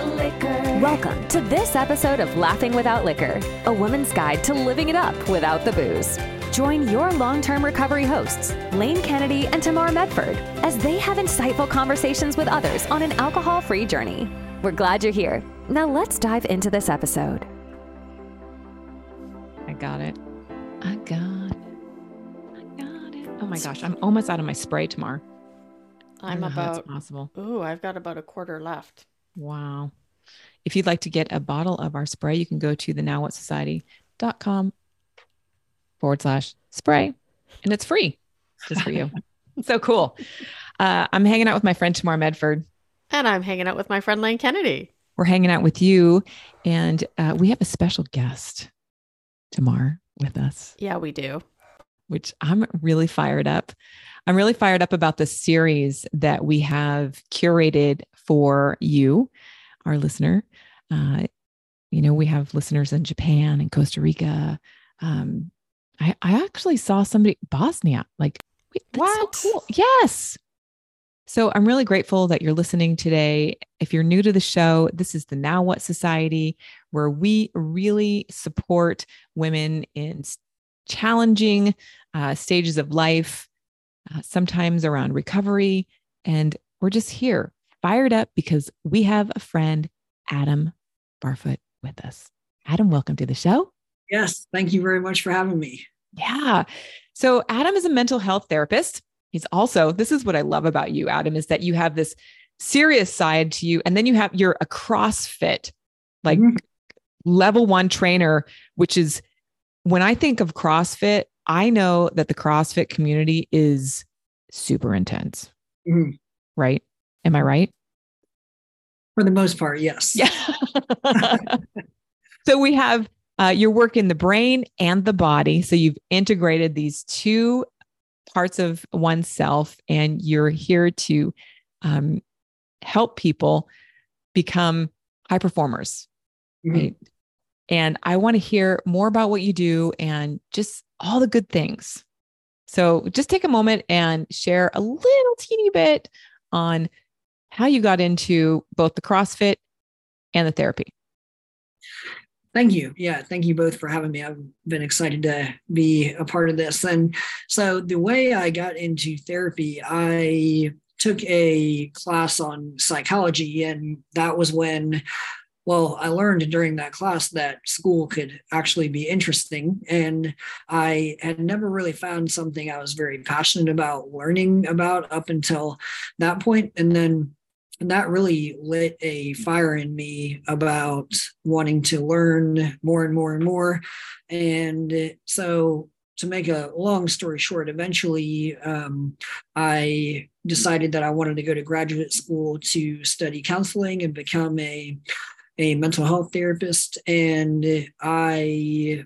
Without Liquor. Welcome to this episode of Laughing Without Liquor, a woman's guide to living it up without the booze. Join your long term recovery hosts, Lane Kennedy and Tamar Medford, as they have insightful conversations with others on an alcohol free journey. We're glad you're here. Now let's dive into this episode. I got it. I got it. I got it. Oh my gosh, I'm almost out of my spray tomorrow. I I'm don't know how about, possible. ooh, I've got about a quarter left. Wow. If you'd like to get a bottle of our spray, you can go to the nowwhatsociety.com forward slash spray, and it's free just for you. so cool. Uh, I'm hanging out with my friend Tamar Medford. And I'm hanging out with my friend Lane Kennedy. We're hanging out with you, and uh, we have a special guest, Tamar, with us. Yeah, we do. which I'm really fired up. I'm really fired up about the series that we have curated for you, our listener. Uh, you know, we have listeners in Japan and Costa Rica. Um, I, I actually saw somebody Bosnia. Like, wait, What? so cool. Yes. So I'm really grateful that you're listening today. If you're new to the show, this is the Now What Society, where we really support women in challenging uh, stages of life, uh, sometimes around recovery. And we're just here, fired up because we have a friend, Adam Barfoot, with us. Adam, welcome to the show. Yes, thank you very much for having me. Yeah. So Adam is a mental health therapist. He's also, this is what I love about you, Adam, is that you have this serious side to you. And then you have, you're a CrossFit, like Mhm. level one trainer, which is when I think of CrossFit, I know that the CrossFit community is super intense, Mhm. right? Am I right? For the most part, yes. Yeah. so we have uh, your work in the brain and the body. So you've integrated these two parts of oneself, and you're here to um, help people become high performers, Mhm. right? And I want to hear more about what you do and just all the good things. So just take a moment and share a little teeny bit on how you got into both the CrossFit and the therapy. Thank you. Yeah, thank you both for having me. I've been excited to be a part of this. And so, the way I got into therapy, I took a class on psychology, and that was when, well, I learned during that class that school could actually be interesting. And I had never really found something I was very passionate about learning about up until that point. And then and that really lit a fire in me about wanting to learn more and more and more. And so, to make a long story short, eventually um, I decided that I wanted to go to graduate school to study counseling and become a a mental health therapist. And I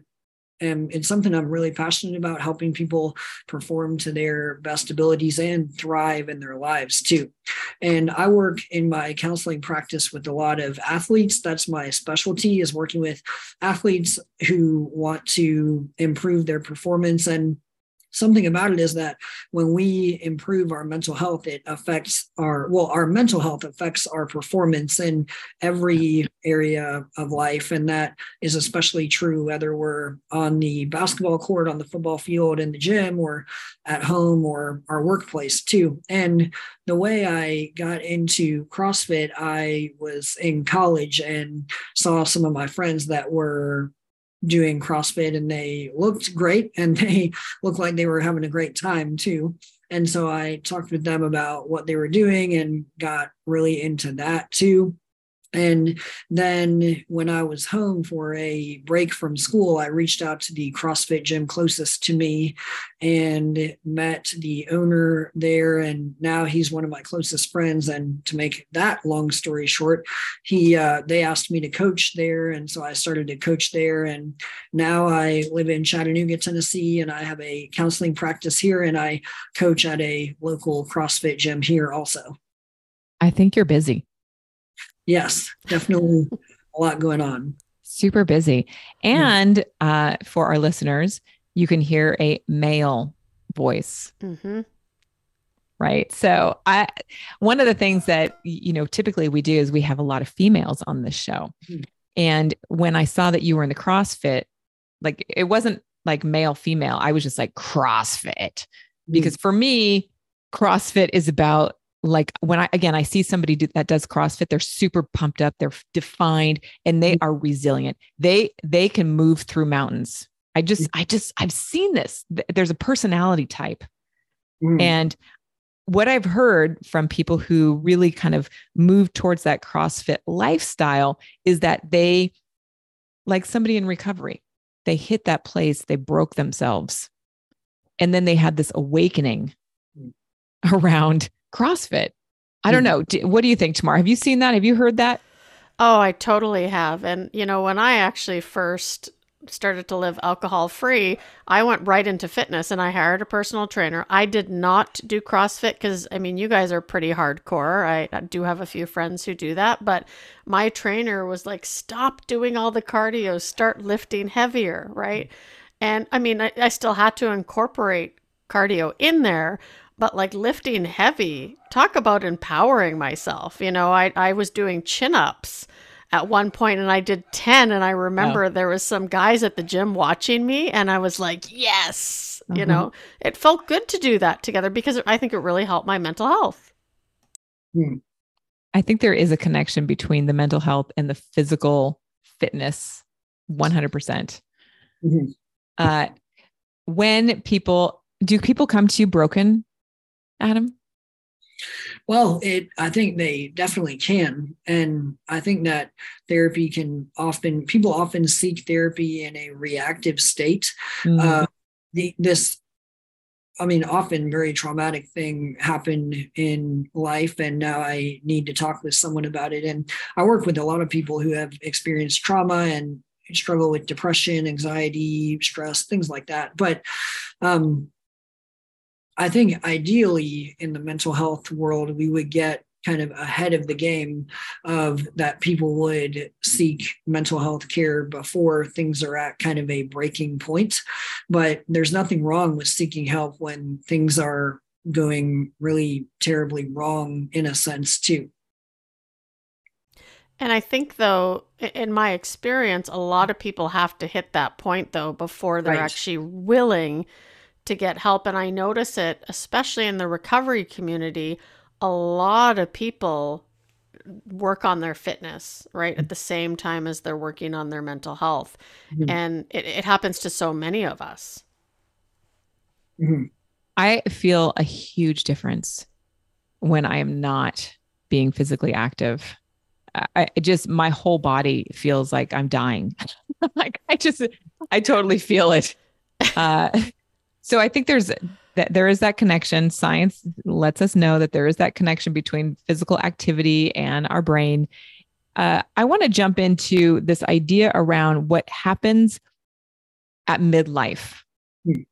am it's something I'm really passionate about helping people perform to their best abilities and thrive in their lives too. And I work in my counseling practice with a lot of athletes. That's my specialty is working with athletes who want to improve their performance and something about it is that when we improve our mental health it affects our well our mental health affects our performance in every area of life. And that is especially true whether we're on the basketball court on the football field in the gym or at home or our workplace too. And the way i got into crossfit i was in college and saw some of my friends that were doing CrossFit and they looked great and they looked like they were having a great time too. And so I talked with them about what they were doing and got really into that too. And then when I was home for a break from school, I reached out to the CrossFit gym closest to me and met the owner there. And now he's one of my closest friends. And to make that long story short, he uh, they asked me to coach there, and so I started to coach there. And now I live in Chattanooga, Tennessee, and I have a counseling practice here, and I coach at a local CrossFit gym here also. I think you're busy, Yes, definitely a lot going on. super busy. And uh, for our listeners, you can hear a male voice. Mm-hmm. right so i one of the things that you know typically we do is we have a lot of females on this show mm-hmm. and when i saw that you were in the crossfit like it wasn't like male female i was just like crossfit mm-hmm. because for me crossfit is about like when I again I see somebody do, that does CrossFit, they're super pumped up, they're defined, and they are resilient. They they can move through mountains. I just I just I've seen this. There's a personality type, mm. and what I've heard from people who really kind of move towards that CrossFit lifestyle is that they, like somebody in recovery, they hit that place, they broke themselves, and then they had this awakening mm. around CrossFit. I don't mm-hmm. know. What do you think, Tamar? Have you seen that? Have you heard that? Oh, I totally have. And, you know, when I actually first started to live alcohol free, I went right into fitness and I hired a personal trainer. I did not do CrossFit because, I mean, you guys are pretty hardcore. I, I, do have a few friends who do that, but my trainer was like, stop doing all the cardio, start lifting heavier, right? And I mean, I, I still had to incorporate cardio in there, but like lifting heavy talk about empowering myself you know? I, I was doing chin-ups at one point and i did 10 and i remember there was some guys at the gym watching me and i was like yes mm-hmm. you know? It felt good to do that together because i think it really helped my mental health. Hmm. i think there is a connection between the mental health and the physical fitness 100%. Mm hmm uh, when people do people come to you broken Adam? Well, it I think they definitely can. And I think that therapy can often people often seek therapy in a reactive state. Mm-hmm. Uh, the, this I mean, often very traumatic thing happened in life, and now I need to talk with someone about it. And I work with a lot of people who have experienced trauma and struggle with depression, anxiety, stress, things like that. But um, I think ideally in the mental health world, we would get kind of ahead of the game of that people would seek mental health care before things are at kind of a breaking point. But there's nothing wrong with seeking help when things are going really terribly wrong in a sense too. And I think, though, in my experience, a lot of people have to hit that point, though, before they're right. actually willing to get help. And I notice it, especially in the recovery community, a lot of people work on their fitness right at the same time as they're working on their mental health mm-hmm. and it, it, happens to so many of us mm-hmm. i feel a huge difference when i am not being physically active I, I just my whole body feels like i'm dying like i just i totally feel it uh so I think there's that there is that connection. Science lets us know that there is that connection between physical activity and our brain. Uh, I want to jump into this idea around what happens at midlife. Hmm.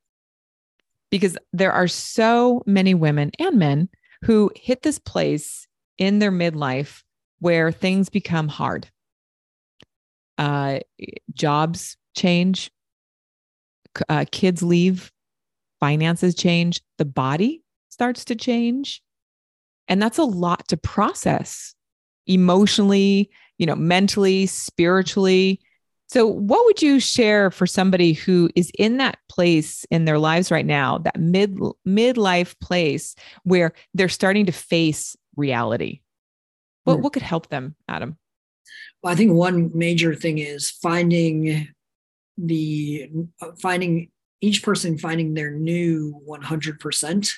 Because there are so many women and men who hit this place in their midlife where things become hard. Uh, jobs change, uh, kids leave, finances change, the body starts to change. And that's a lot to process emotionally, you know, mentally, spiritually. So, what would you share for somebody who is in that place in their lives right now, that mid midlife place where they're starting to face reality? What what could help them, Adam? Well, I think one major thing is finding the uh, finding each person finding their new 100%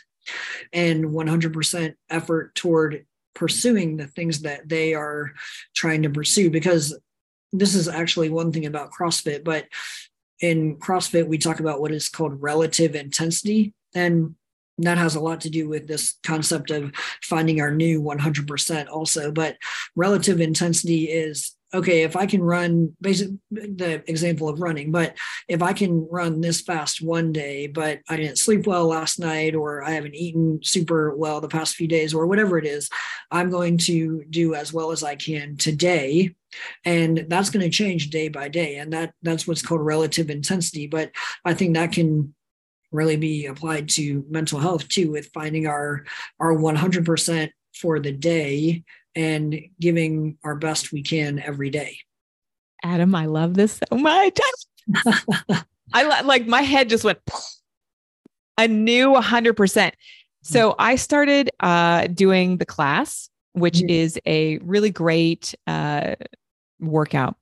and 100% effort toward pursuing the things that they are trying to pursue because this is actually one thing about CrossFit, but in CrossFit, we talk about what is called relative intensity. And that has a lot to do with this concept of finding our new 100% also. But relative intensity is okay, if I can run basic the example of running, but if I can run this fast one day, but I didn't sleep well last night, or I haven't eaten super well the past few days, or whatever it is, I'm going to do as well as I can today. And that's going to change day by day. And that that's what's called relative intensity. But I think that can really be applied to mental health too, with finding our our 100% for the day and giving our best we can every day. Adam, I love this so much. I like my head just went a new 100%. So I started uh, doing the class, which mm-hmm. is a really great uh, workout.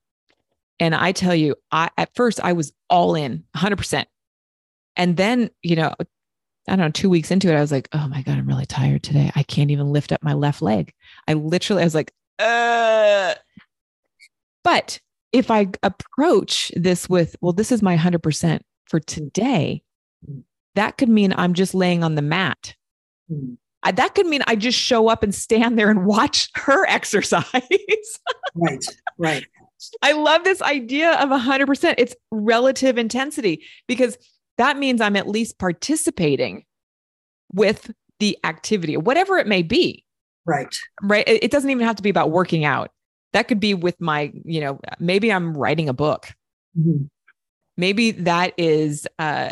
And I tell you, I at first I was all in 100%. And then, you know, I don't know, two weeks into it, I was like, oh my God, I'm really tired today. I can't even lift up my left leg. I literally, I was like, uh. But if I approach this with, well, this is my 100% for today, that could mean I'm just laying on the mat. Mm. I, that could mean I just show up and stand there and watch her exercise. right, right. I love this idea of 100%. It's relative intensity because that means I'm at least participating with the activity, whatever it may be. Right. Right. It, doesn't even have to be about working out. That could be with my, you know, maybe I'm writing a book. Mm-hmm. Maybe that is, uh,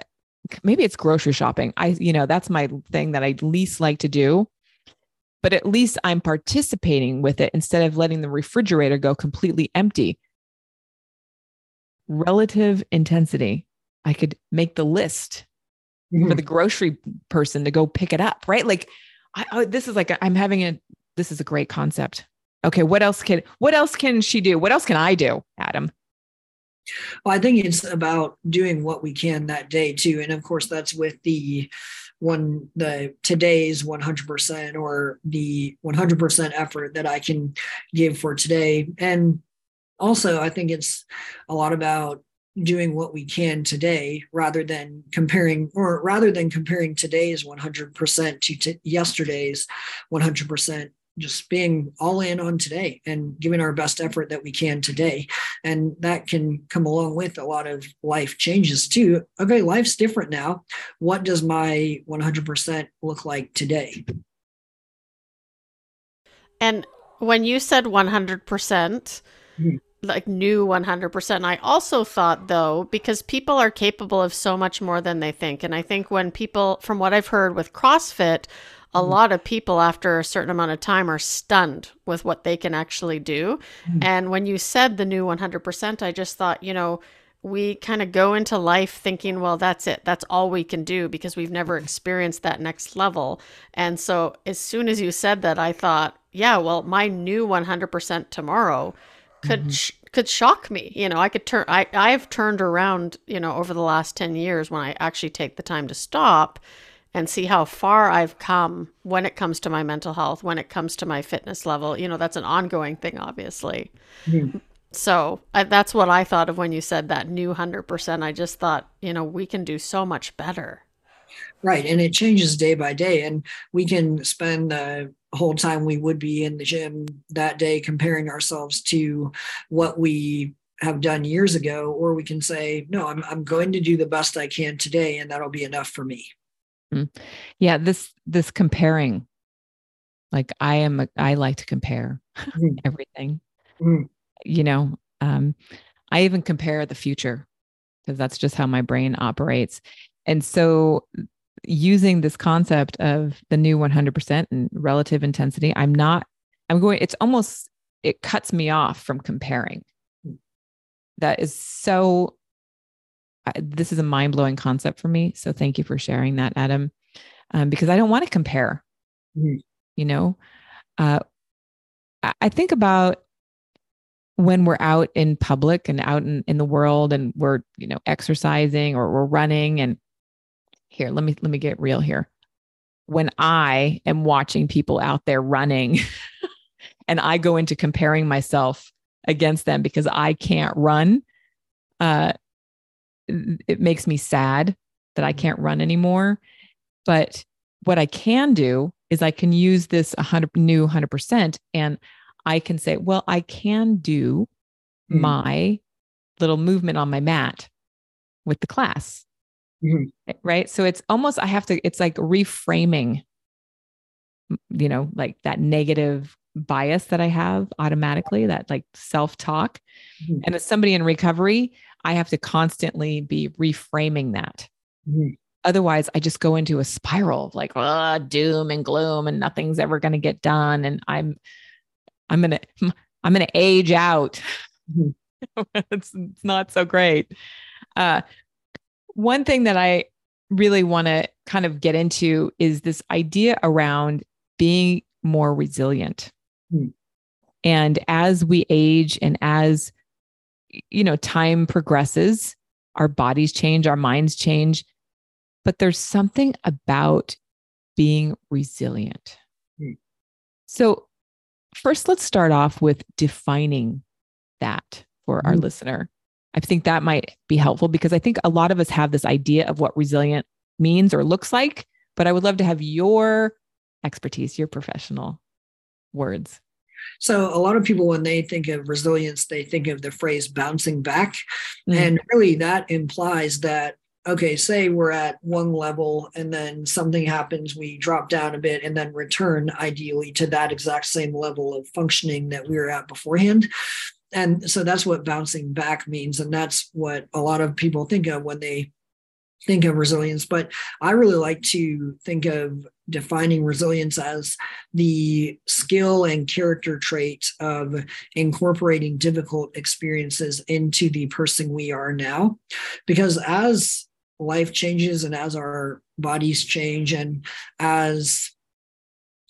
maybe it's grocery shopping. I, you know, that's my thing that I least like to do. But at least I'm participating with it instead of letting the refrigerator go completely empty. Relative intensity. I could make the list mm-hmm. for the grocery person to go pick it up, right? Like, I, oh, this is like I'm having a. This is a great concept. Okay, what else can what else can she do? What else can I do, Adam? Well, I think it's about doing what we can that day too, and of course that's with the one the today's 100% or the 100% effort that I can give for today, and also I think it's a lot about doing what we can today rather than comparing or rather than comparing today's 100% to t- yesterday's 100% just being all in on today and giving our best effort that we can today. And that can come along with a lot of life changes too. Okay life's different now. What does my 100% look like today? And when you said 100% mm-hmm like new 100%. I also thought though because people are capable of so much more than they think and I think when people from what I've heard with CrossFit a mm-hmm. lot of people after a certain amount of time are stunned with what they can actually do. Mm-hmm. And when you said the new 100%, I just thought, you know, we kind of go into life thinking, well, that's it. That's all we can do because we've never experienced that next level. And so as soon as you said that, I thought, yeah, well, my new 100% tomorrow could mm-hmm. sh- could shock me. You know, I could turn. I I've turned around. You know, over the last ten years when I actually take the time to stop and see how far I've come when it comes to my mental health, when it comes to my fitness level. You know, that's an ongoing thing, obviously. Mm-hmm. So I, that's what I thought of when you said that new hundred percent. I just thought, you know, we can do so much better. Right. And it changes day by day. And we can spend the whole time we would be in the gym that day comparing ourselves to what we have done years ago. Or we can say, no, I'm, I'm going to do the best I can today, and that'll be enough for me. Mm. Yeah. This, this comparing, like I am, a, I like to compare mm. everything, mm. you know, um, I even compare the future because that's just how my brain operates. And so using this concept of the new 100% and relative intensity, I'm not, I'm going, it's almost, it cuts me off from comparing. That is so, this is a mind blowing concept for me. So thank you for sharing that, Adam, um, because I don't want to compare. Mm-hmm. You know, uh, I think about when we're out in public and out in, in the world and we're, you know, exercising or we're running and here let me let me get real here. When i am watching people out there running and i go into comparing myself against them because i can't run uh it makes me sad that i can't run anymore. But what i can do is i can use this 100 new 100% and i can say well i can do mm. my little movement on my mat with the class Mm-hmm. Right. So it's almost, I have to, it's like reframing, you know, like that negative bias that I have automatically, that like self talk. Mm-hmm. And as somebody in recovery, I have to constantly be reframing that. Mm-hmm. otherwise I just go into a spiral of like doom and gloom and nothing's ever going to get done and I'm I'm going to I'm going to age out. Mm-hmm. it's, it's not so great. Uh, one thing that I really want to kind of get into is this idea around being more resilient. Mm. And as we age and as you know time progresses, our bodies change, our minds change, but there's something about being resilient. Mm. So first let's start off with defining that for our mm. listener. I think that might be helpful because I think a lot of us have this idea of what resilient means or looks like, but I would love to have your expertise, your professional words. So, a lot of people, when they think of resilience, they think of the phrase bouncing back. Mm. And really, that implies that, okay, say we're at one level and then something happens, we drop down a bit and then return ideally to that exact same level of functioning that we were at beforehand and so that's what bouncing back means and that's what a lot of people think of when they think of resilience. But i really like to think of defining resilience as the skill and character trait of incorporating difficult experiences into the person we are now. Because as life changes and as our bodies change and as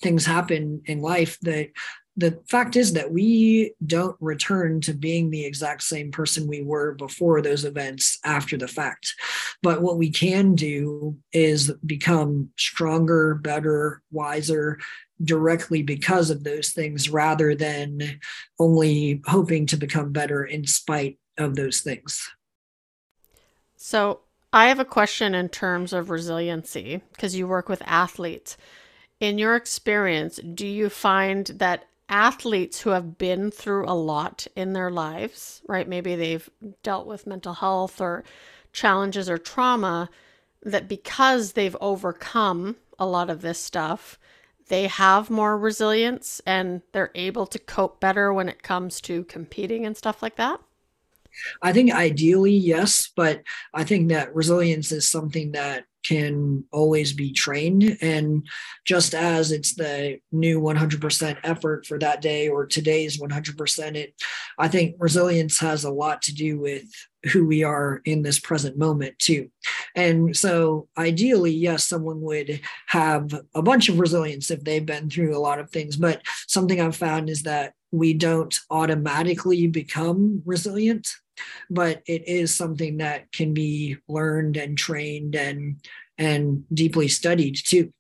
things happen in life that the fact is that we don't return to being the exact same person we were before those events after the fact. But what we can do is become stronger, better, wiser directly because of those things rather than only hoping to become better in spite of those things. So, I have a question in terms of resiliency because you work with athletes. In your experience, do you find that athletes who have been through a lot in their lives, right? Maybe they've dealt with mental health or challenges or trauma, that because they've overcome a lot of this stuff, they have more resilience and they're able to cope better when it comes to competing and stuff like that? I think ideally, yes, but I think that resilience is something that can always be trained. And just as it's the new 100% effort for that day or today's 100%, it, I think resilience has a lot to do with who we are in this present moment too. And so ideally, yes, someone would have a bunch of resilience if they've been through a lot of things. But something I've found is that we don't automatically become resilient but it is something that can be learned and trained and and deeply studied too.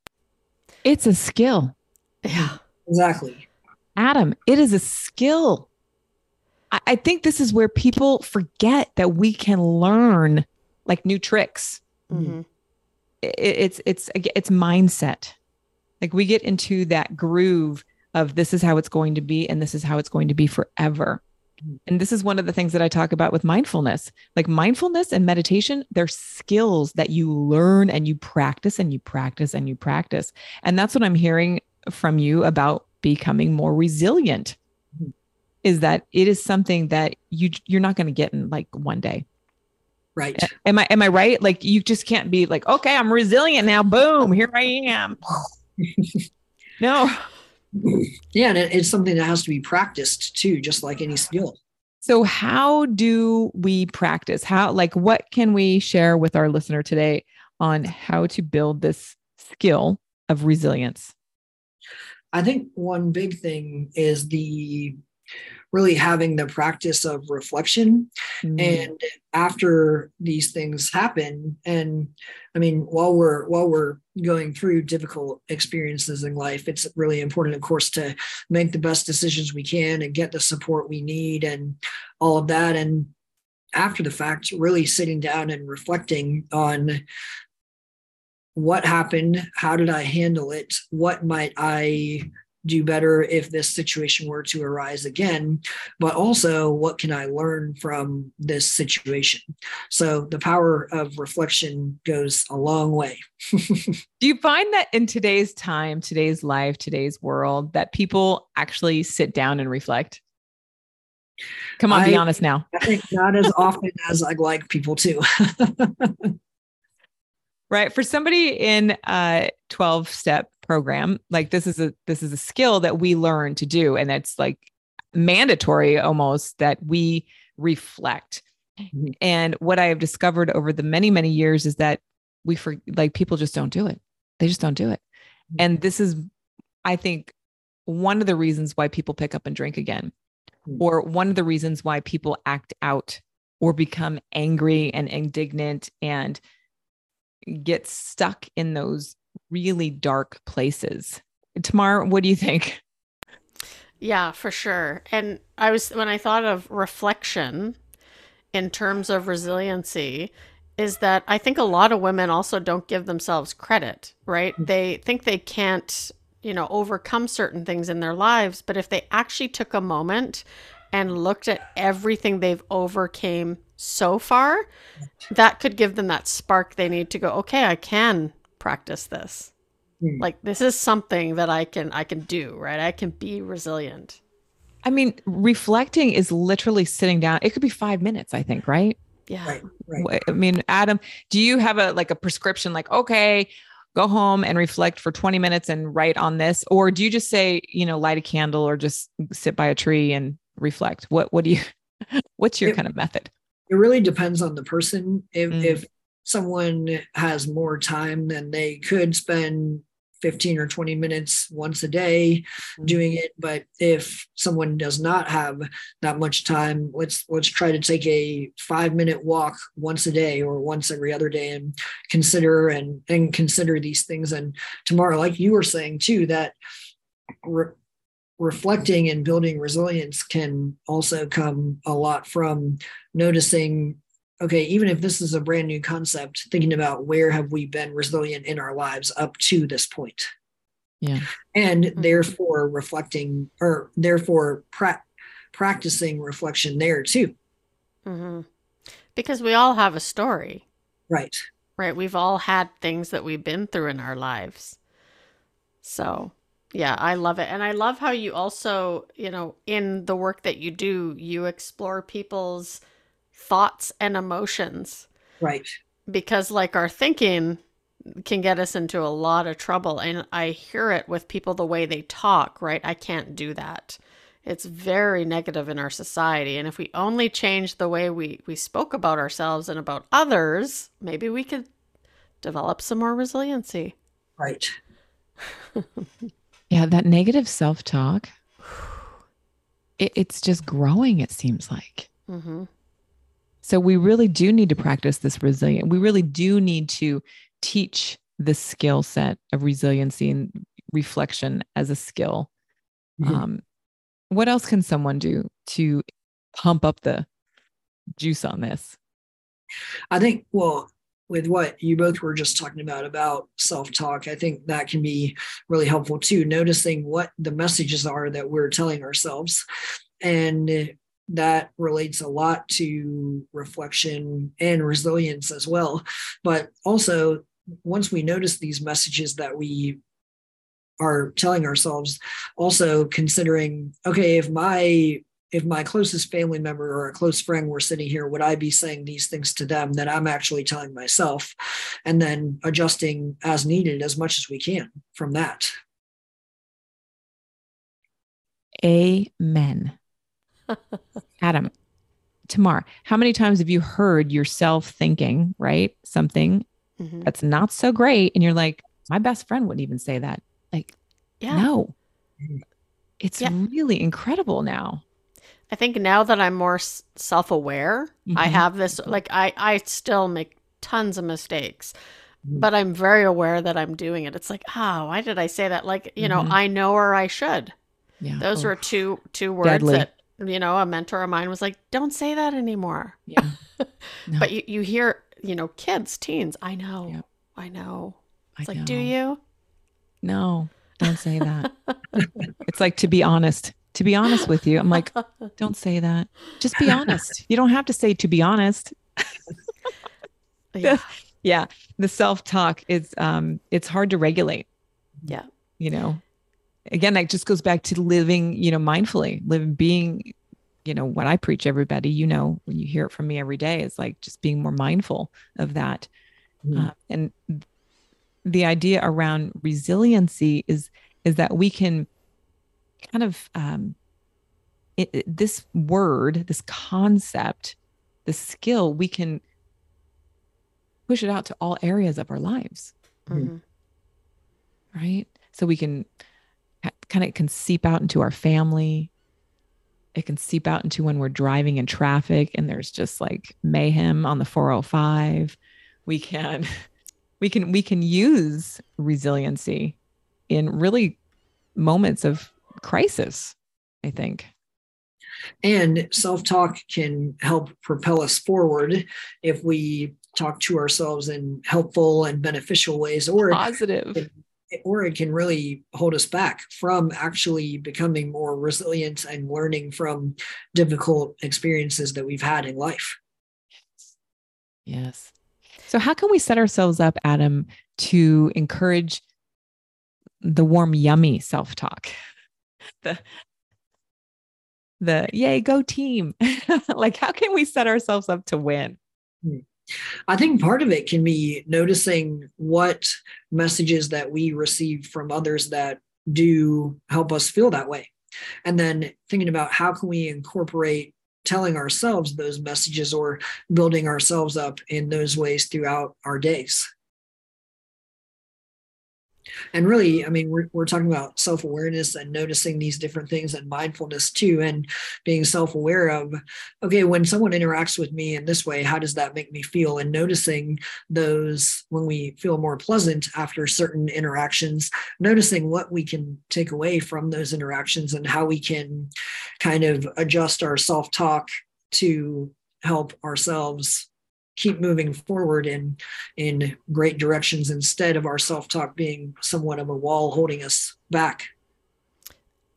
It's a skill. Yeah. Exactly. Adam it is a skill. I, I think this is where people forget that we can learn like new tricks. Mm-hmm. it, it's it's it's mindset. Like we get into that groove of this is how it's going to be and this is how it's going to be forever and this is one of the things that I talk about with mindfulness. Like mindfulness and meditation, they're skills that you learn and you practice and you practice and you practice. And that's what I'm hearing from you about becoming more resilient mm-hmm. is that it is something that you you're not going to get in like one day. Right. Am I am I right? Like you just can't be like, "Okay, I'm resilient now. Boom, here I am." no yeah and it's something that has to be practiced too just like any skill. So how do we practice? How like what can we share with our listener today on how to build this skill of resilience? I think one big thing is the really having the practice of reflection mm. and after these things happen and i mean while we're while we're going through difficult experiences in life it's really important of course to make the best decisions we can and get the support we need and all of that and after the fact really sitting down and reflecting on what happened how did i handle it what might i do better if this situation were to arise again but also what can i learn from this situation? So the power of reflection goes a long way. Do you find that in today's time today's life today's world that people actually sit down and reflect? Come on I, be honest now. I think not as often as i'd like people to. Right for somebody in a 12 step program like this is a this is a skill that we learn to do and it's like mandatory almost that we reflect mm-hmm. and what i have discovered over the many many years is that we for like people just don't do it they just don't do it mm-hmm. and this is i think one of the reasons why people pick up and drink again mm-hmm. or one of the reasons why people act out or become angry and indignant and get stuck in those really dark places. Tamar, what do you think? Yeah, for sure. And I was, when I thought of reflection in terms of resiliency, is that I think a lot of women also don't give themselves credit, right? Mm. They think they can't, you know, overcome certain things in their lives, but if they actually took a moment and looked at everything they've overcame so far, that could give them that spark they need to go, okay, I can practice this. Mm. Like this is something that I can I can do, right? I can be resilient. I mean, reflecting is literally sitting down. It could be 5 minutes, I think, right? Yeah. Right, right. I mean, Adam, do you have a like a prescription like okay, go home and reflect for 20 minutes and write on this or do you just say, you know, light a candle or just sit by a tree and reflect? What what do you what's your it, kind of method? It really depends on the person. If mm. if someone has more time, than they could spend 15 or 20 minutes once a day mm-hmm. doing it but if someone does not have that much time let's let's try to take a five minute walk once a day or once every other day and consider and and consider these things and Tamar like you were saying too that re- reflecting and building resilience can also come a lot from noticing okay, even if this is a brand new concept, thinking about where have we been resilient in our lives up to this point. Yeah. And mm-hmm. therefore reflecting or therefore pra- practicing reflection there too. Mm-hmm. Because we all have a story. Right. Right. We've all had things that we've been through in our lives. So, yeah, I love it. And I love how you also, you know, in the work that you do, you explore people's thoughts and emotions. Right. Because, like, our thinking can get us into a lot of trouble. And I hear it with people the way they talk, right? I can't do that. It's very negative in our society. And if we only change the way we, we spoke about ourselves and about others, maybe we could develop some more resiliency. Right. yeah, that negative self talk, it, it's just growing, it seems like. Mm-hmm. So we really do need to practice this resilience. We really do need to teach the skill set of resiliency and reflection as a skill. Mm-hmm. Um, what else can someone do to pump up the juice on this? I think, well, with what you both were just talking about about self-talk i think that can be really helpful too noticing what the messages are that we're telling ourselves and that relates a lot to reflection and resilience as well. But also, once we notice these messages that we are telling ourselves, also considering, okay, if my if my closest family member or a close friend were sitting here, would I be saying these things to them that I'm actually telling myself? And then adjusting as needed as much as we can from that. Amen. Adam, Tamar, how many times have you heard yourself thinking, right? Something mm-hmm. that's not so great. And you're like, my best friend wouldn't even say that. Like, yeah. no. It's yeah. really incredible now. I think now that I'm more self aware, mm-hmm. I have this, like, I, I still make tons of mistakes, mm-hmm. but I'm very aware that I'm doing it. It's like, oh, why did I say that? Like, you know, mm-hmm. I know or I should. Yeah. Those oh. are two two words Deadly. that you know, a mentor of mine was like, don't say that anymore. Yeah. No. but you, you hear, you know, kids, teens, I know, yep. I know. It's I like, know. do you? No, don't say that. it's like to be honest. To be honest with you, I'm like, don't say that. Just be honest. You don't have to say to be honest. yeah. yeah. The self-talk is um it's hard to regulate. Yeah. You know, again that just goes back to living you know mindfully living being you know what i preach everybody you know when you hear it from me every day is like just being more mindful of that Mm-hmm. Uh, and the idea around resiliency is is that we can kind of um, it, it, this word, this concept, this skill, we can push it out to all areas of our lives. Mm-hmm. Right. So we can kind of can seep out into our family. It can seep out into when we're driving in traffic and there's just like mayhem on the 405. We can we can we can use resiliency in really moments of crisis, I think. And self talk can help propel us forward if we talk to ourselves in helpful and beneficial ways or positive. Or it can really hold us back from actually becoming more resilient and learning from difficult experiences that we've had in life. Yes. So, how can we set ourselves up, Adam, to encourage the warm, yummy self talk? the the yay, go team. like, how can we set ourselves up to win? Hmm. I think part of it can be noticing what messages that we receive from others that do help us feel that way. And then thinking about how can we incorporate telling ourselves those messages or building ourselves up in those ways throughout our days and really i mean we're, we're talking about self-awareness and noticing these different things and mindfulness too and being self-aware of okay when someone interacts with me in this way how does that make me feel? And noticing those when we feel more pleasant after certain interactions noticing what we can take away from those interactions and how we can kind of adjust our self-talk to help ourselves keep moving forward in in great directions instead of our self-talk being somewhat of a wall holding us back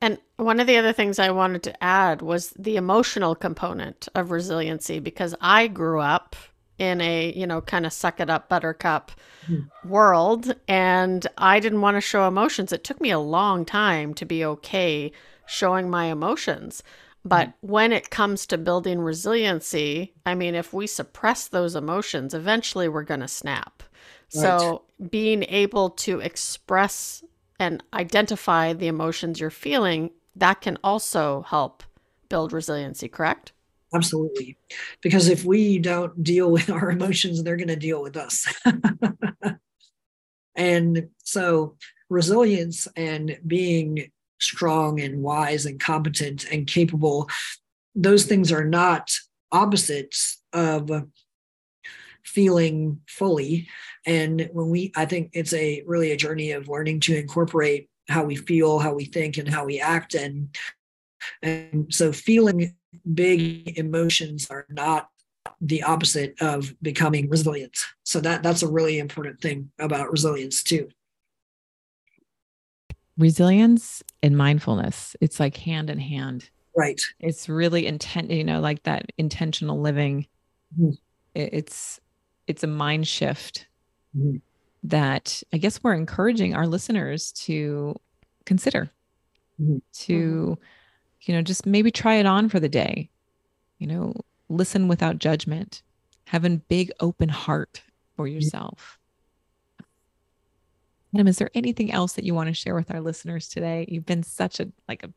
and one of the other things I wanted to add was the emotional component of resiliency because I grew up in a, you know, kind of suck it up buttercup mm-hmm. world and I didn't want to show emotions. It took me a long time to be okay showing my emotions. But mm. when it comes to building resiliency, I mean, if we suppress those emotions, eventually we're going to snap. Right. So being able to express and identify the emotions you're feeling, that can also help build resiliency, correct? Absolutely. Because if we don't deal with our emotions, they're going to deal with us. and so resilience and being strong and wise and competent and capable, those things are not opposites of feeling fully. And when we, I think it's a really a journey of learning to incorporate how we feel, how we think, and how we act. And and so feeling big emotions are not the opposite of becoming resilient. So that that's a really important thing about resilience too resilience and mindfulness. It's like hand in hand. Right. It's really intent you know like that intentional living. Mm-hmm. it's it's a mind shift mm-hmm. that i guess we're encouraging our listeners to consider. Mm-hmm. to you know just maybe try it on for the day. You know listen without judgment. Having big open heart for mm-hmm. yourself Adam, is there anything else that you want to share with our listeners today? You've been such a like a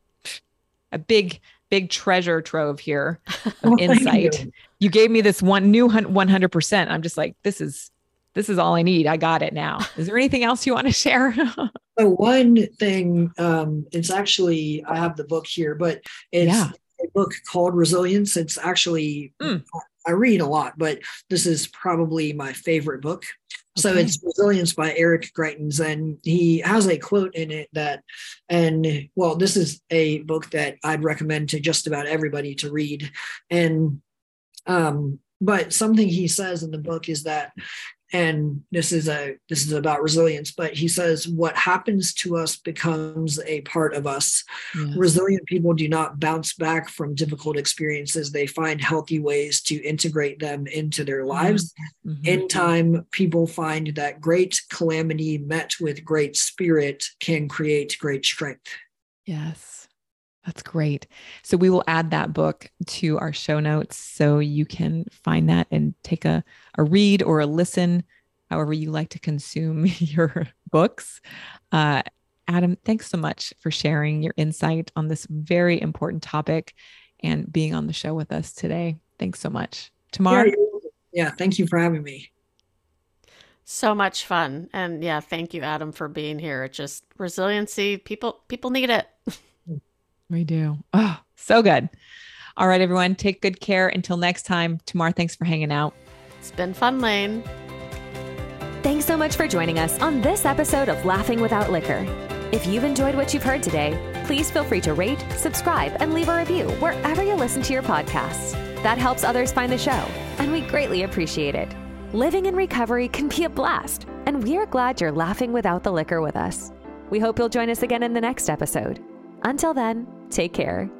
a big big treasure trove here of oh, insight. You. you. gave me this one new 100%. I'm just like this is this is all I need. I got it now. Is there anything else you want to share? so one thing um it's actually I have the book here, but it's yeah. a book called Resilience. It's actually mm. I read a lot, but this is probably my favorite book. So okay. it's Resilience by Eric Greitens, and he has a quote in it that, and well, this is a book that I'd recommend to just about everybody to read. And um, but something he says in the book is that and this is a this is about resilience but he says what happens to us becomes a part of us. Yes. resilient people do not bounce back from difficult experiences. They find healthy ways to integrate them into their lives. Mm-hmm. in time people find that great calamity met with great spirit can create great strength. Yes that's great. So we will add that book to our show notes so you can find that and take a, a read or a listen however you like to consume your books. Uh, Adam, thanks so much for sharing your insight on this very important topic and being on the show with us today. Thanks so much. Tamar. Yeah, yeah thank you for having me. So much fun. And yeah, thank you, Adam, for being here. It's just resiliency. People people need it. we do. Oh, so good. All right, everyone. Take good care. Until next time. Tamar, thanks for hanging out. It's been fun, Lane. Thanks so much for joining us on this episode of Laughing Without Liquor. If you've enjoyed what you've heard today, please feel free to rate, subscribe, and leave a review wherever you listen to your podcasts. That helps others find the show, and we greatly appreciate it. Living in recovery can be a blast, and we are glad you're laughing without the liquor with us. We hope you'll join us again in the next episode. Until then, take care